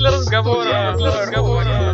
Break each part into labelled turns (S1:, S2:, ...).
S1: для разговора. Для разговора.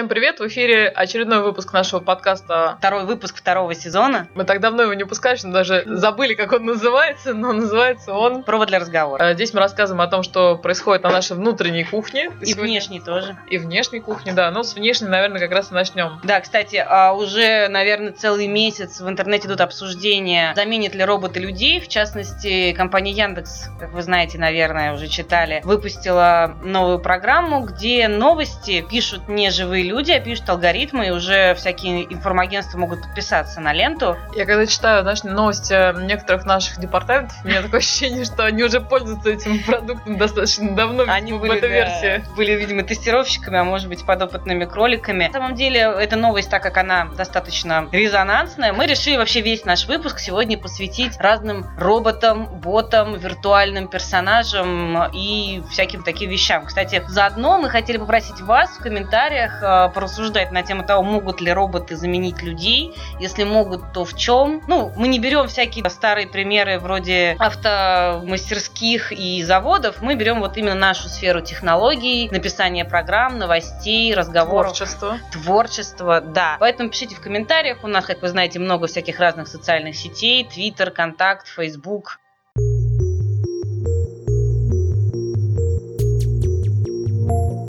S1: Всем привет! В эфире очередной выпуск нашего подкаста.
S2: Второй выпуск второго сезона.
S1: Мы так давно его не пускали, что даже забыли, как он называется, но называется он...
S2: Провод для разговора.
S1: Э, Здесь мы рассказываем о том, что происходит на нашей внутренней кухне.
S2: И внешней тоже.
S1: И внешней кухне, да. Ну, с внешней, наверное, как раз и начнем.
S2: Да, кстати, а уже, наверное, целый месяц в интернете идут обсуждения, заменят ли роботы людей. В частности, компания Яндекс, как вы знаете, наверное, уже читали, выпустила новую программу, где новости пишут не живые люди, пишут алгоритмы, и уже всякие информагентства могут подписаться на ленту.
S1: Я когда читаю знаешь, новости некоторых наших департаментов, у меня такое ощущение, что они уже пользуются этим продуктом достаточно давно.
S2: Они были,
S1: бета-версии.
S2: да, были, видимо, тестировщиками, а может быть, подопытными кроликами. На самом деле, эта новость, так как она достаточно резонансная, мы решили вообще весь наш выпуск сегодня посвятить разным роботам, ботам, виртуальным персонажам и всяким таким вещам. Кстати, заодно мы хотели попросить вас в комментариях э, порассуждать на тему того, могут ли роботы заменить людей. Если могут, то в чем? Ну, мы не берем всякие старые примеры вроде автомастерских и заводов. Мы берем вот именно нашу сферу технологий, написания программ, новостей, разговоров.
S1: Творчество.
S2: Творчество, да. Поэтому пишите в комментариях. У нас, как вы знаете, много всяких разных социальных сетей. Твиттер, Контакт, Фейсбук.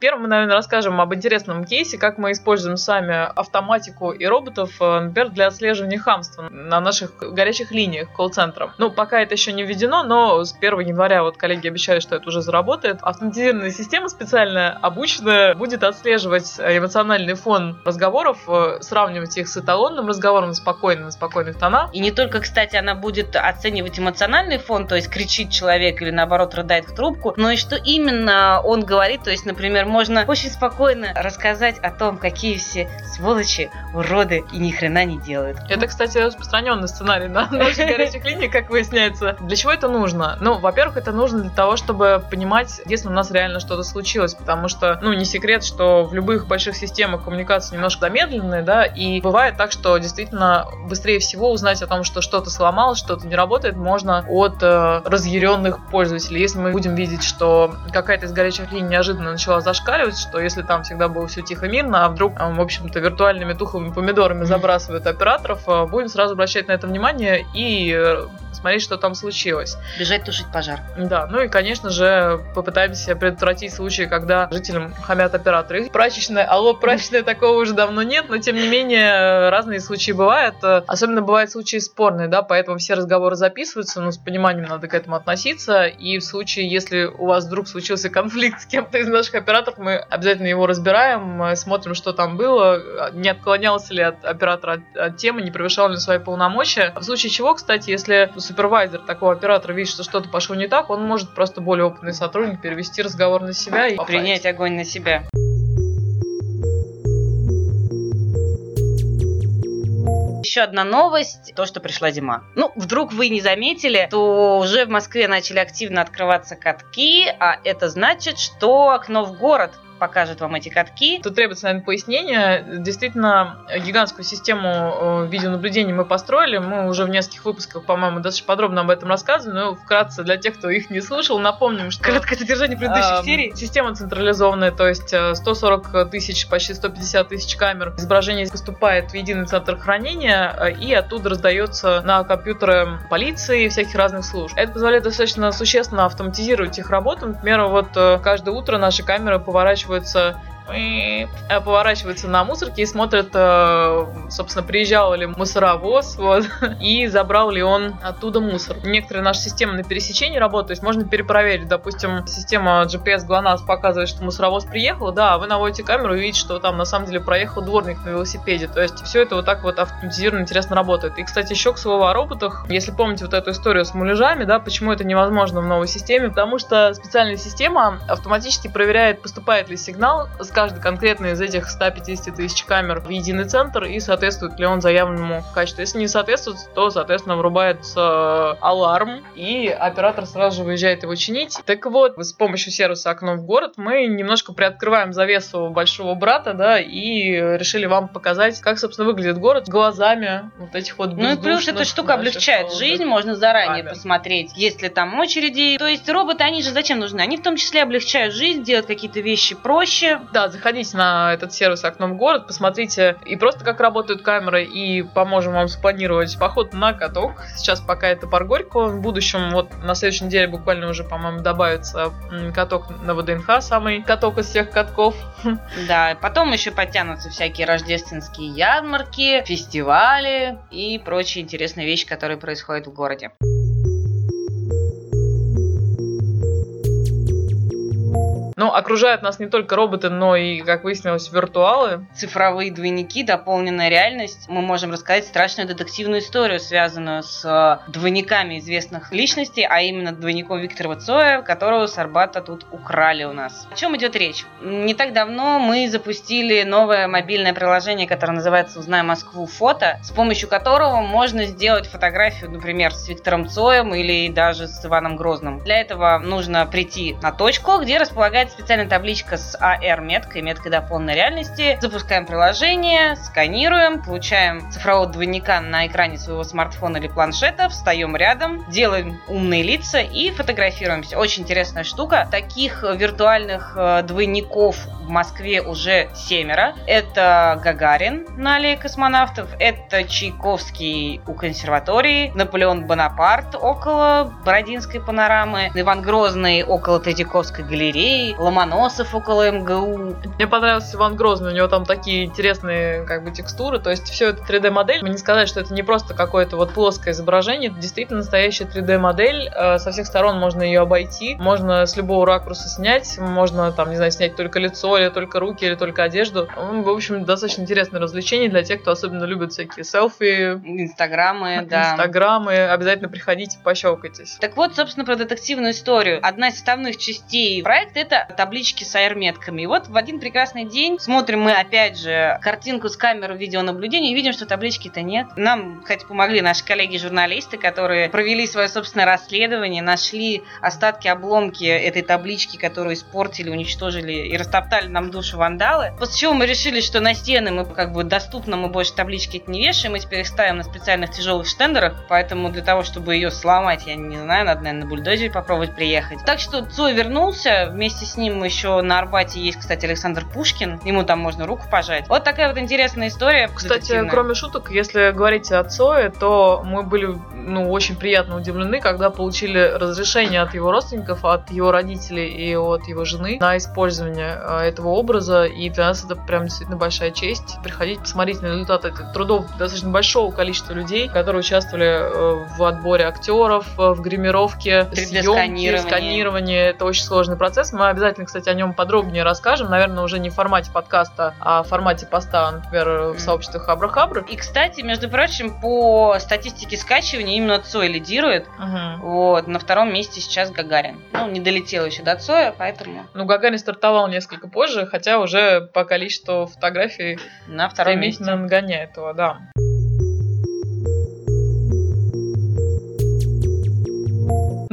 S1: Первым мы, наверное, расскажем об интересном кейсе, как мы используем сами автоматику и роботов, э, например, для отслеживания хамства на наших горячих линиях колл-центров. Ну, пока это еще не введено, но с 1 января вот коллеги обещали, что это уже заработает. Автоматизированная система специально обученная будет отслеживать эмоциональный фон разговоров, э, сравнивать их с эталонным разговором, спокойным, спокойных тонах.
S2: И не только, кстати, она будет оценивать эмоциональный фон, то есть кричит человек или наоборот рыдает в трубку, но и что именно он говорит, то есть, например, можно очень спокойно рассказать о том, какие все сволочи, уроды и ни хрена не делают.
S1: Это, кстати, распространенный сценарий на наших горячих линиях, как выясняется. Для чего это нужно? Ну, во-первых, это нужно для того, чтобы понимать, если у нас реально что-то случилось, потому что, ну, не секрет, что в любых больших системах коммуникации немножко замедленные, да, и бывает так, что действительно быстрее всего узнать о том, что что-то сломалось, что-то не работает, можно от э, разъяренных пользователей. Если мы будем видеть, что какая-то из горячих линий неожиданно начала зашкаливать, что если там всегда было все тихо мирно, а вдруг, э, в общем-то, виртуальными тухлыми помидорами забрасывают операторов, э, будем сразу обращать на это внимание и смотреть, что там случилось.
S2: Бежать тушить пожар.
S1: Да, ну и, конечно же, попытаемся предотвратить случаи, когда жителям хамят операторы. Прачечная, алло, прачечная, такого уже давно нет, но тем не менее разные случаи бывают. Особенно бывают случаи спорные, да, поэтому все разговоры записываются, но с пониманием надо к этому относиться. И в случае, если у вас вдруг случился конфликт с кем-то из наших операторов, мы обязательно его разбираем, э, смотрим, что там было, не отклонялся ли от оператора от, от темы, не превышал ли свои полномочия. В случае чего, кстати, если супервайзер такого оператора видит, что что-то пошло не так, он может просто более опытный сотрудник перевести разговор на себя и
S2: Принять огонь на себя. Еще одна новость, то, что пришла зима. Ну, вдруг вы не заметили, то уже в Москве начали активно открываться катки, а это значит, что окно в город покажет вам эти катки.
S1: Тут требуется, наверное, пояснение. Действительно, гигантскую систему э, видеонаблюдения мы построили. Мы уже в нескольких выпусках, по-моему, достаточно подробно об этом рассказывали. Но вкратце, для тех, кто их не слушал, напомним, что...
S2: Краткое содержание предыдущих
S1: Эм,
S2: серий.
S1: Система централизованная, то есть э, 140 тысяч, почти 150 тысяч камер. Изображение поступает в единый центр хранения э, и оттуда раздается на компьютеры полиции и всяких разных служб. Это позволяет достаточно существенно автоматизировать их работу. Например, вот э, каждое утро наши камеры поворачиваются э, поворачиваются на мусорке и смотрят, э, собственно, приезжал ли мусоровоз, вот, и забрал ли он оттуда мусор. Некоторые наши системы на пересечении работают, то есть можно перепроверить, допустим, система GPS GLONASS показывает, что мусоровоз приехал, да, а вы наводите камеру и видите, что там на самом деле проехал дворник на велосипеде, то есть все это вот так вот автоматизированно интересно работает. И, кстати, еще к слову о роботах, если помните вот эту историю с муляжами, да, почему это невозможно в новой системе, потому что специальная система автоматически проверяет, поступает ли сигнал с каждый конкретный из этих 150 тысяч камер в единый центр и соответствует ли он заявленному качеству. Если не соответствует, то, соответственно, врубается аларм, и оператор сразу же выезжает его чинить. Так вот, с помощью сервиса «Окно в город» мы немножко приоткрываем завесу большого брата, да, и решили вам показать, как, собственно, выглядит город глазами вот этих вот
S2: Ну и плюс эта штука облегчает жизнь, можно заранее
S1: камер.
S2: посмотреть, есть ли там очереди. То есть роботы, они же зачем нужны? Они в том числе облегчают жизнь, делают какие-то вещи проще.
S1: Да, заходите на этот сервис «Окном в город», посмотрите и просто как работают камеры, и поможем вам спланировать поход на каток. Сейчас пока это парк Горького, в будущем, вот на следующей неделе буквально уже, по-моему, добавится каток на ВДНХ, самый каток из всех катков.
S2: Да, потом еще подтянутся всякие рождественские ярмарки, фестивали и прочие интересные вещи, которые происходят в городе.
S1: Но окружают нас не только роботы, но и, как выяснилось, виртуалы.
S2: Цифровые двойники, дополненная реальность. Мы можем рассказать страшную детективную историю, связанную с э, двойниками известных личностей, а именно двойником Виктора Цоя, которого с Арбата тут украли у нас. О чем идет речь? Не так давно мы запустили новое мобильное приложение, которое называется «Узнай Москву. Фото», с помощью которого можно сделать фотографию, например, с Виктором Цоем или даже с Иваном Грозным. Для этого нужно прийти на точку, где располагается специальная табличка с AR-меткой, меткой дополненной реальности. Запускаем приложение, сканируем, получаем цифрового двойника на экране своего смартфона или планшета, встаем рядом, делаем умные лица и фотографируемся. Очень интересная штука. Таких виртуальных э, двойников в Москве уже семеро. Это Гагарин на аллее космонавтов, это Чайковский у консерватории, Наполеон Бонапарт около Бородинской панорамы, Иван Грозный около Третьяковской галереи, Ломоносов около МГУ.
S1: Мне понравился Иван Грозный, у него там такие интересные как бы текстуры, то есть все это 3D-модель. Не сказать, что это не просто какое-то вот плоское изображение, это действительно настоящая 3D-модель. Э, Со всех сторон можно ее обойти, можно с любого ракурса снять, можно там, не знаю, снять только лицо, или только руки, или только одежду. М, В общем, достаточно интересное развлечение для тех, кто особенно любит всякие селфи,
S2: Инстаграмы, да.
S1: инстаграмы. Обязательно приходите, пощелкайтесь.
S2: Так вот, собственно, про детективную историю. Одна из составных частей проекта это таблички с AR-метками. И вот в один прекрасный день смотрим мы опять же картинку с камеры видеонаблюдения и видим, что таблички-то нет. Нам, кстати, помогли наши коллеги-журналисты, которые провели свое собственное расследование, нашли остатки, обломки этой таблички, которую испортили, уничтожили и растоптали нам душу вандалы. После чего мы решили, что на стены мы как бы доступно, мы больше таблички не вешаем, мы теперь их ставим на специальных тяжелых штендерах, поэтому для того, чтобы ее сломать, я не знаю, надо, наверное, на бульдозере попробовать приехать. Так что Цой вернулся, вместе с ним еще на Arбате есть, кстати, Александр Пушкин, ему там можно руку пожать. Вот такая вот интересная история.
S1: Кстати,
S2: детективная.
S1: кроме шуток, если говорить о Цое, то мы были ну, очень приятно удивлены, когда получили разрешение от его родственников, от его родителей и от его жены на использование э, этого образа. И для нас это прям действительно большая честь. Приходить, посмотреть на результаты трудов достаточно большого количества людей, которые участвовали э, в отборе актеров, э, в гримировке,
S2: 3D
S1: съемке,
S2: сканировании.
S1: Это очень сложный процесс. Мы обязательно, кстати, о нем подробнее расскажем. Наверное, уже не в формате подкаста, а в формате поста, например, в сообществах Абрахабры.
S2: И, кстати, между прочим, по статистике скачивания именно Цой лидирует.
S1: Мгм.
S2: Вот, на втором месте сейчас Гагарин. Ну, не долетел еще до Цоя, поэтому
S1: Ну, Гагарин стартовал несколько позже, хотя уже по количеству фотографий
S2: на втором месте.
S1: нагоняет его, да.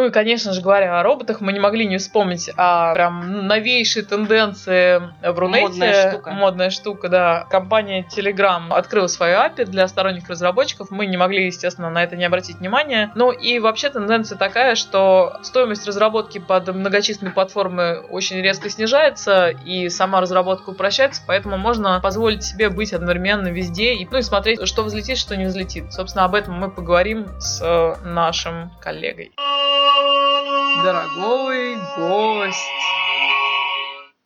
S1: Ну и, конечно же, говоря о роботах, мы не могли не вспомнить о прям новейшей тенденции в Рунете.
S2: Модная штука.
S1: Модная штука, да. Компания Telegram открыла свою API для сторонних разработчиков. Мы не могли, естественно, на это не обратить внимания. Ну и вообще тенденция такая, что стоимость разработки под многочисленные платформы очень резко снижается, и сама разработка упрощается, поэтому можно позволить себе быть одновременно везде и, ну, и смотреть, что взлетит, что не взлетит. Собственно, об этом мы поговорим с э, нашим коллегой. Dragoe Ghost.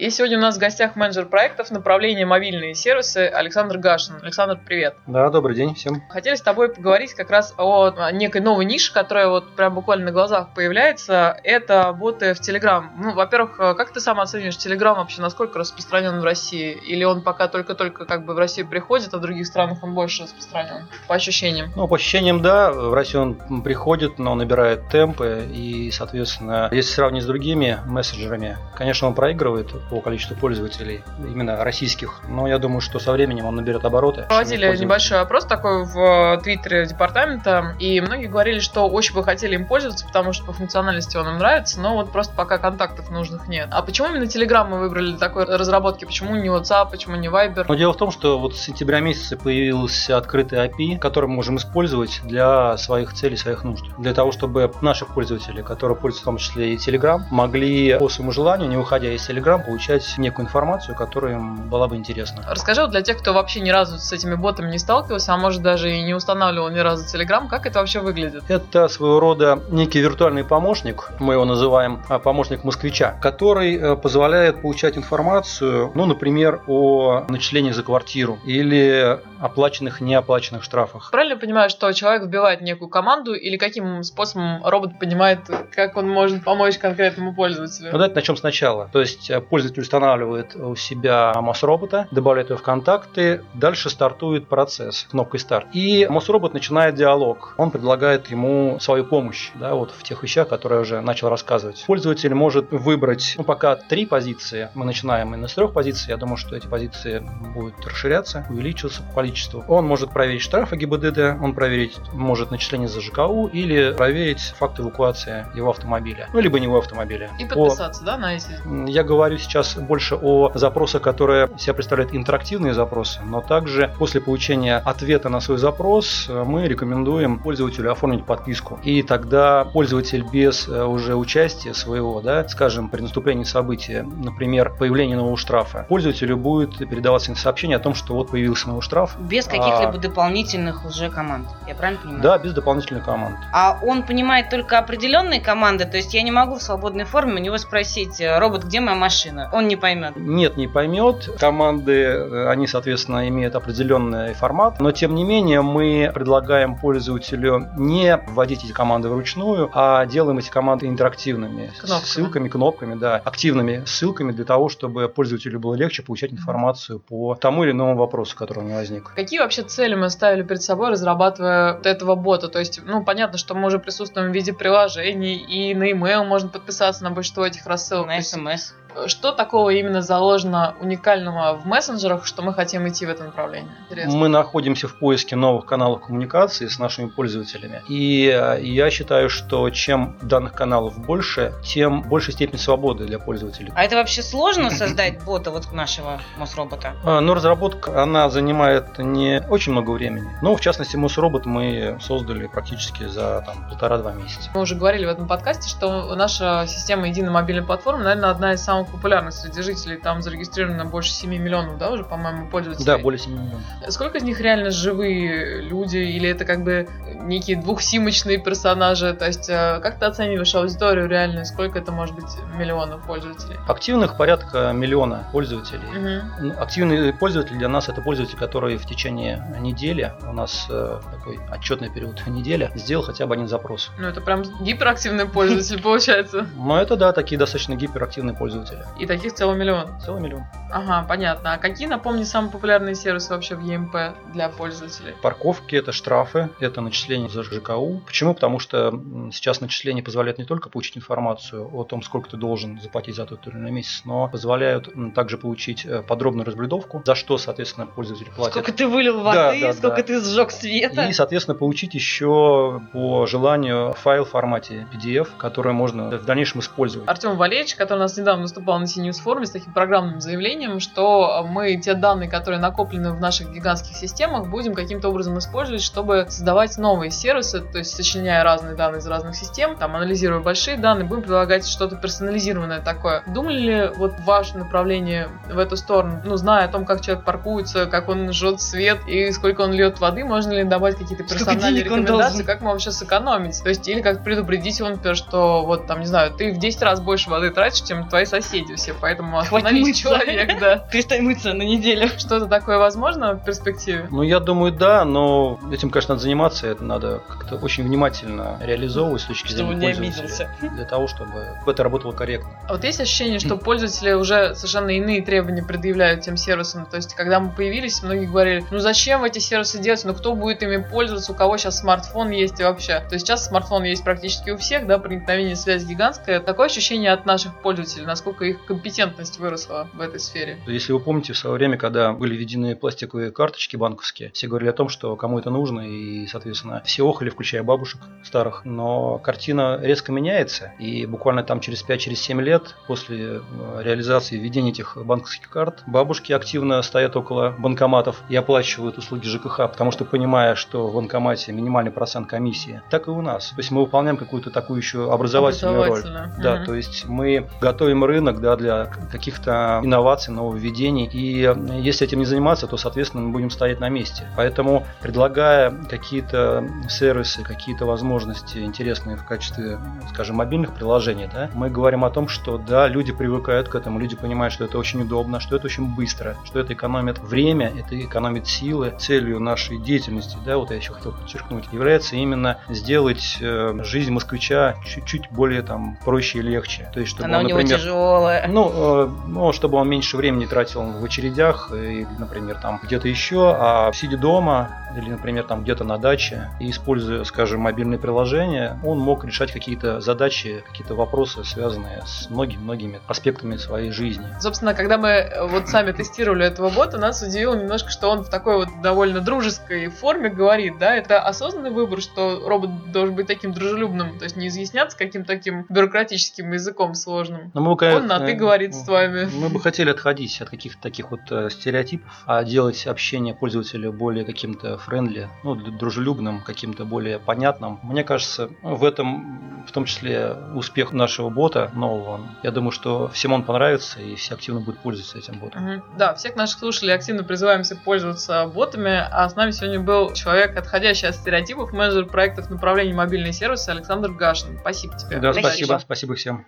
S1: И сегодня у нас в гостях менеджер проектов направления мобильные сервисы Александр Гашин. Александр, привет.
S3: Да, добрый день всем.
S1: Хотели с тобой поговорить как раз о некой новой нише, которая вот прям буквально на глазах появляется. Это боты в Telegram. Ну, во-первых, как ты сам оцениваешь Telegram вообще, насколько распространен в России? Или он пока только-только как бы в Россию приходит, а в других странах он больше распространен? По ощущениям.
S3: Ну, по ощущениям, да, в Россию он приходит, но набирает темпы, и, соответственно, если сравнить с другими мессенджерами, конечно, он проигрывает по количеству пользователей, именно российских, но я думаю, что со временем он наберет обороты.
S1: Проводили небольшой опрос такой в Твиттере департамента, и многие говорили, что очень бы хотели им пользоваться, потому что по функциональности он им нравится, но вот просто пока контактов нужных нет. А почему именно Telegram мы выбрали для такой разработки? Почему не WhatsApp, почему не Viber?
S3: Но дело в том, что вот с сентября месяца появился открытый API, который мы можем использовать для своих целей, своих нужд. Для того, чтобы наши пользователи, которые пользуются в том числе и Telegram, могли по своему желанию, не выходя из Telegram, получать некую информацию, которая им была бы интересна.
S1: Расскажи вот для тех, кто вообще ни разу с этими ботами не сталкивался, а может даже и не устанавливал ни разу Telegram, как это вообще выглядит?
S3: Это своего рода некий виртуальный помощник, мы его называем а, помощник москвича, который э, позволяет получать информацию, ну, например, о начислении за квартиру или оплаченных, неоплаченных штрафах.
S1: Правильно понимаю, что человек вбивает некую команду или каким способом робот понимает, как он может помочь конкретному пользователю?
S3: Ну, давайте начнем сначала. То есть э, пользователь устанавливает у себя МОС-робота, добавляет его в контакты, дальше стартует процесс кнопкой старт. И МОС-робот начинает диалог. Он предлагает ему свою помощь да, вот в тех вещах, которые я уже начал рассказывать. Пользователь может выбрать, ну, пока три позиции. Мы начинаем именно с трех позиций. Я думаю, что эти позиции будут расширяться, увеличиваться по количеству. Он может проверить штрафы ГИБДД, он проверить может начисление за ЖКУ или проверить факт эвакуации его автомобиля. Ну, либо не его автомобиля.
S1: И подписаться, по... да, на эти?
S3: Я говорю сейчас больше о запросах, которые себя представляют интерактивные запросы, но также после получения ответа на свой запрос э, мы рекомендуем пользователю оформить подписку. И тогда пользователь без э, уже участия своего, да, скажем, при наступлении события, например, появления нового штрафа, пользователю будет передаваться сообщение о том, что вот появился новый штраф.
S2: Без каких-либо а... дополнительных уже команд. Я правильно понимаю?
S3: Да, без дополнительных команд.
S2: А он понимает только определенные команды, то есть я не могу в свободной форме у него спросить, э, робот, где моя машина? Он не поймет.
S3: Нет, не поймет. Команды, э, они, соответственно, имеют определенный формат, но тем не менее мы предлагаем пользователю не вводить эти команды вручную, а делаем эти команды интерактивными.
S1: Кнопками.
S3: Ссылками, кнопками, да, активными ссылками для того, чтобы пользователю было легче получать информацию по тому или иному вопросу, который у него возник.
S1: Какие вообще цели мы ставили перед собой, разрабатывая вот этого бота? То есть, ну, понятно, что мы уже присутствуем в виде приложений, и на email можно подписаться на большинство этих рассылок.
S2: На смс
S1: что такого именно заложено уникального в мессенджерах, что мы хотим идти в это направление?
S3: Интересно. Мы находимся в поиске новых каналов коммуникации с нашими пользователями. И э, я считаю, что чем данных каналов больше, тем больше степень свободы для пользователей.
S2: А это вообще сложно создать бота вот нашего Мосробота?
S3: Ну, разработка, она занимает не очень много времени. Но, в частности, Мосробот мы создали практически за там, полтора-два месяца.
S1: Мы уже говорили в этом подкасте, что наша система единой мобильной платформы, наверное, одна из самых самых популярных среди жителей. Там зарегистрировано больше 7 миллионов, да, уже, по-моему, пользователей.
S3: Да, более 7 миллионов.
S1: Сколько из них реально живые люди, или это как бы некие двухсимочные персонажи? То есть, э, как ты оцениваешь аудиторию реальную? Сколько это может быть миллионов пользователей?
S3: Активных порядка миллиона пользователей.
S1: Угу.
S3: Активный пользователь для нас это пользователь, который в течение недели, у нас э, такой отчетный период недели, сделал хотя бы один запрос.
S1: Ну, это прям гиперактивный пользователь получается.
S3: Ну, это да, такие достаточно гиперактивные пользователи пользователя.
S1: И таких целый миллион?
S3: Целый миллион.
S1: Ага, понятно. А какие, напомни, самые популярные сервисы вообще в EMP для пользователей?
S3: Парковки, это штрафы, это начисление за ЖКУ. Почему? Потому что сейчас начисление позволяет не только получить информацию о том, сколько ты должен заплатить за тот или иной месяц, но позволяют также получить э, подробную разблюдовку, за что, соответственно, пользователь платит.
S2: Сколько ты вылил воды, да, да, сколько да. ты сжег света.
S3: И, соответственно, получить еще по желанию файл в формате PDF, который можно в дальнейшем использовать.
S1: Артем Валерьевич, который у нас недавно выступал на CNews форуме с таким программным заявлением, что мы те данные, которые накоплены в наших гигантских системах, будем каким-то образом использовать, чтобы создавать новые сервисы, то есть сочиняя разные данные из разных систем, там анализируя большие данные, будем предлагать что-то персонализированное такое. Думали ли вот ваше направление в эту сторону? Ну, зная о том, как человек паркуется, как он жжет свет и сколько он льет воды, можно ли добавить какие-то персональные рекомендации, как мы вообще сэкономить? То есть, или как предупредить его, например, что вот там, не знаю, ты в 10 раз больше воды тратишь, чем твои соседи все, поэтому остановись человек, да.
S2: Перестань мыться на неделю.
S1: Что-то такое возможно в перспективе?
S3: Ну, я думаю, да, но этим, конечно, надо заниматься, это надо как-то очень внимательно реализовывать с точки зрения
S2: чтобы не обиделся.
S3: Для того, чтобы это работало корректно.
S1: А вот есть ощущение, что пользователи уже совершенно иные требования предъявляют тем сервисам? То есть, когда мы появились, многие говорили, ну зачем эти сервисы делать, ну кто будет ими пользоваться, у кого сейчас смартфон есть и вообще. То есть сейчас смартфон есть практически у всех, да, проникновение связи гигантское. Такое ощущение от наших пользователей, насколько насколько их компетентность выросла в этой сфере.
S3: Если вы помните, в свое время, когда были введены пластиковые карточки банковские, все говорили о том, что кому это нужно, и, соответственно, все охали, включая бабушек старых. Но картина резко меняется, и буквально там через 5-7 через лет после э, реализации введения этих банковских карт бабушки активно стоят около банкоматов и оплачивают услуги ЖКХ, потому что понимая, что в банкомате минимальный процент комиссии, так и у нас. То есть мы выполняем какую-то такую еще образовательную роль. Да, то есть мы готовим рынок да, для каких-то инноваций, нововведений. И если этим не заниматься, то, соответственно, мы будем стоять на месте. Поэтому, предлагая какие-то сервисы, какие-то возможности интересные в качестве, скажем, мобильных приложений, да, мы говорим о том, что да, люди привыкают к этому, люди понимают, что это очень удобно, что это очень быстро, что это экономит время, это экономит силы. Целью нашей деятельности, да, вот я еще хотел подчеркнуть, является именно сделать э, жизнь москвича чуть-чуть более там проще и легче.
S2: То есть, чтобы Она он, например, у него тяжелая.
S3: Ну, э, ну, чтобы он меньше времени тратил в очередях, и, например, там где-то еще, а сидя дома или, например, там где-то на даче, и используя, скажем, мобильные приложения, он мог решать какие-то задачи, какие-то вопросы, связанные с многими-многими аспектами своей жизни.
S1: Собственно, когда мы э, вот сами тестировали этого бота, нас удивило немножко, что он в такой вот довольно дружеской форме говорит, да, это осознанный выбор, что робот должен быть таким дружелюбным, то есть не изъясняться каким-то таким бюрократическим языком сложным.
S3: Но мы, конечно,
S1: на ты говорит с вами.
S3: Мы бы хотели отходить от каких-то таких вот э, стереотипов, а делать общение пользователя более каким-то френдли, ну, дружелюбным, каким-то более понятным. Мне кажется, в этом в том числе успех нашего бота нового. Я думаю, что всем он понравится и все активно будут пользоваться этим ботом.
S1: Угу. Да, всех наших слушателей активно призываемся пользоваться ботами, а с нами сегодня был человек, отходящий от стереотипов, менеджер проектов направления мобильные сервисы Александр Гашин. Спасибо тебе.
S3: Да, спасибо, спасибо всем.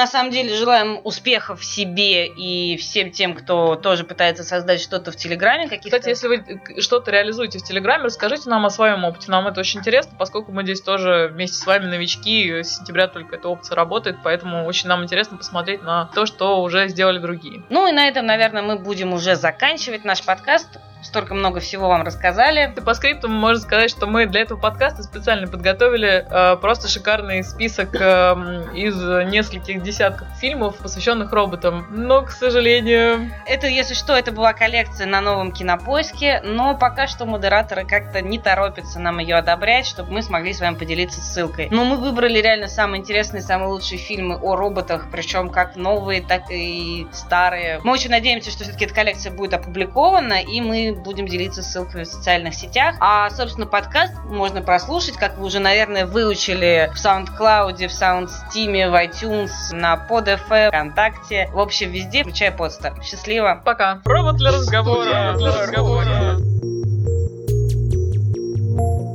S2: На самом деле желаем успехов себе и всем тем, кто тоже пытается создать что-то в Телеграме.
S1: Кстати, если вы что-то реализуете в Телеграме, расскажите нам о своем опыте. Нам это очень интересно, поскольку мы здесь тоже вместе с вами новички. С сентября только эта опция работает, поэтому очень нам интересно посмотреть на то, что уже сделали другие.
S2: Ну и на этом, наверное, мы будем уже заканчивать наш подкаст столько много всего вам рассказали.
S1: По скрипту можно сказать, что мы для этого подкаста специально подготовили э, просто шикарный список э, из нескольких десятков фильмов, посвященных роботам. Но, к сожалению...
S2: Это, если что, это была коллекция на новом кинопоиске, но пока что модераторы как-то не торопятся нам ее одобрять, чтобы мы смогли с вами поделиться ссылкой. Но мы выбрали реально самые интересные, самые лучшие фильмы о роботах, причем как новые, так и старые. Мы очень надеемся, что все-таки эта коллекция будет опубликована, и мы будем делиться ссылками в социальных сетях. А, собственно, подкаст можно прослушать, как вы уже, наверное, выучили в SoundCloud, в SoundSteam, в iTunes, на PodFM, ВКонтакте. В общем, везде, включая подстер. Счастливо.
S1: Пока. Робот для разговора. Для разговора.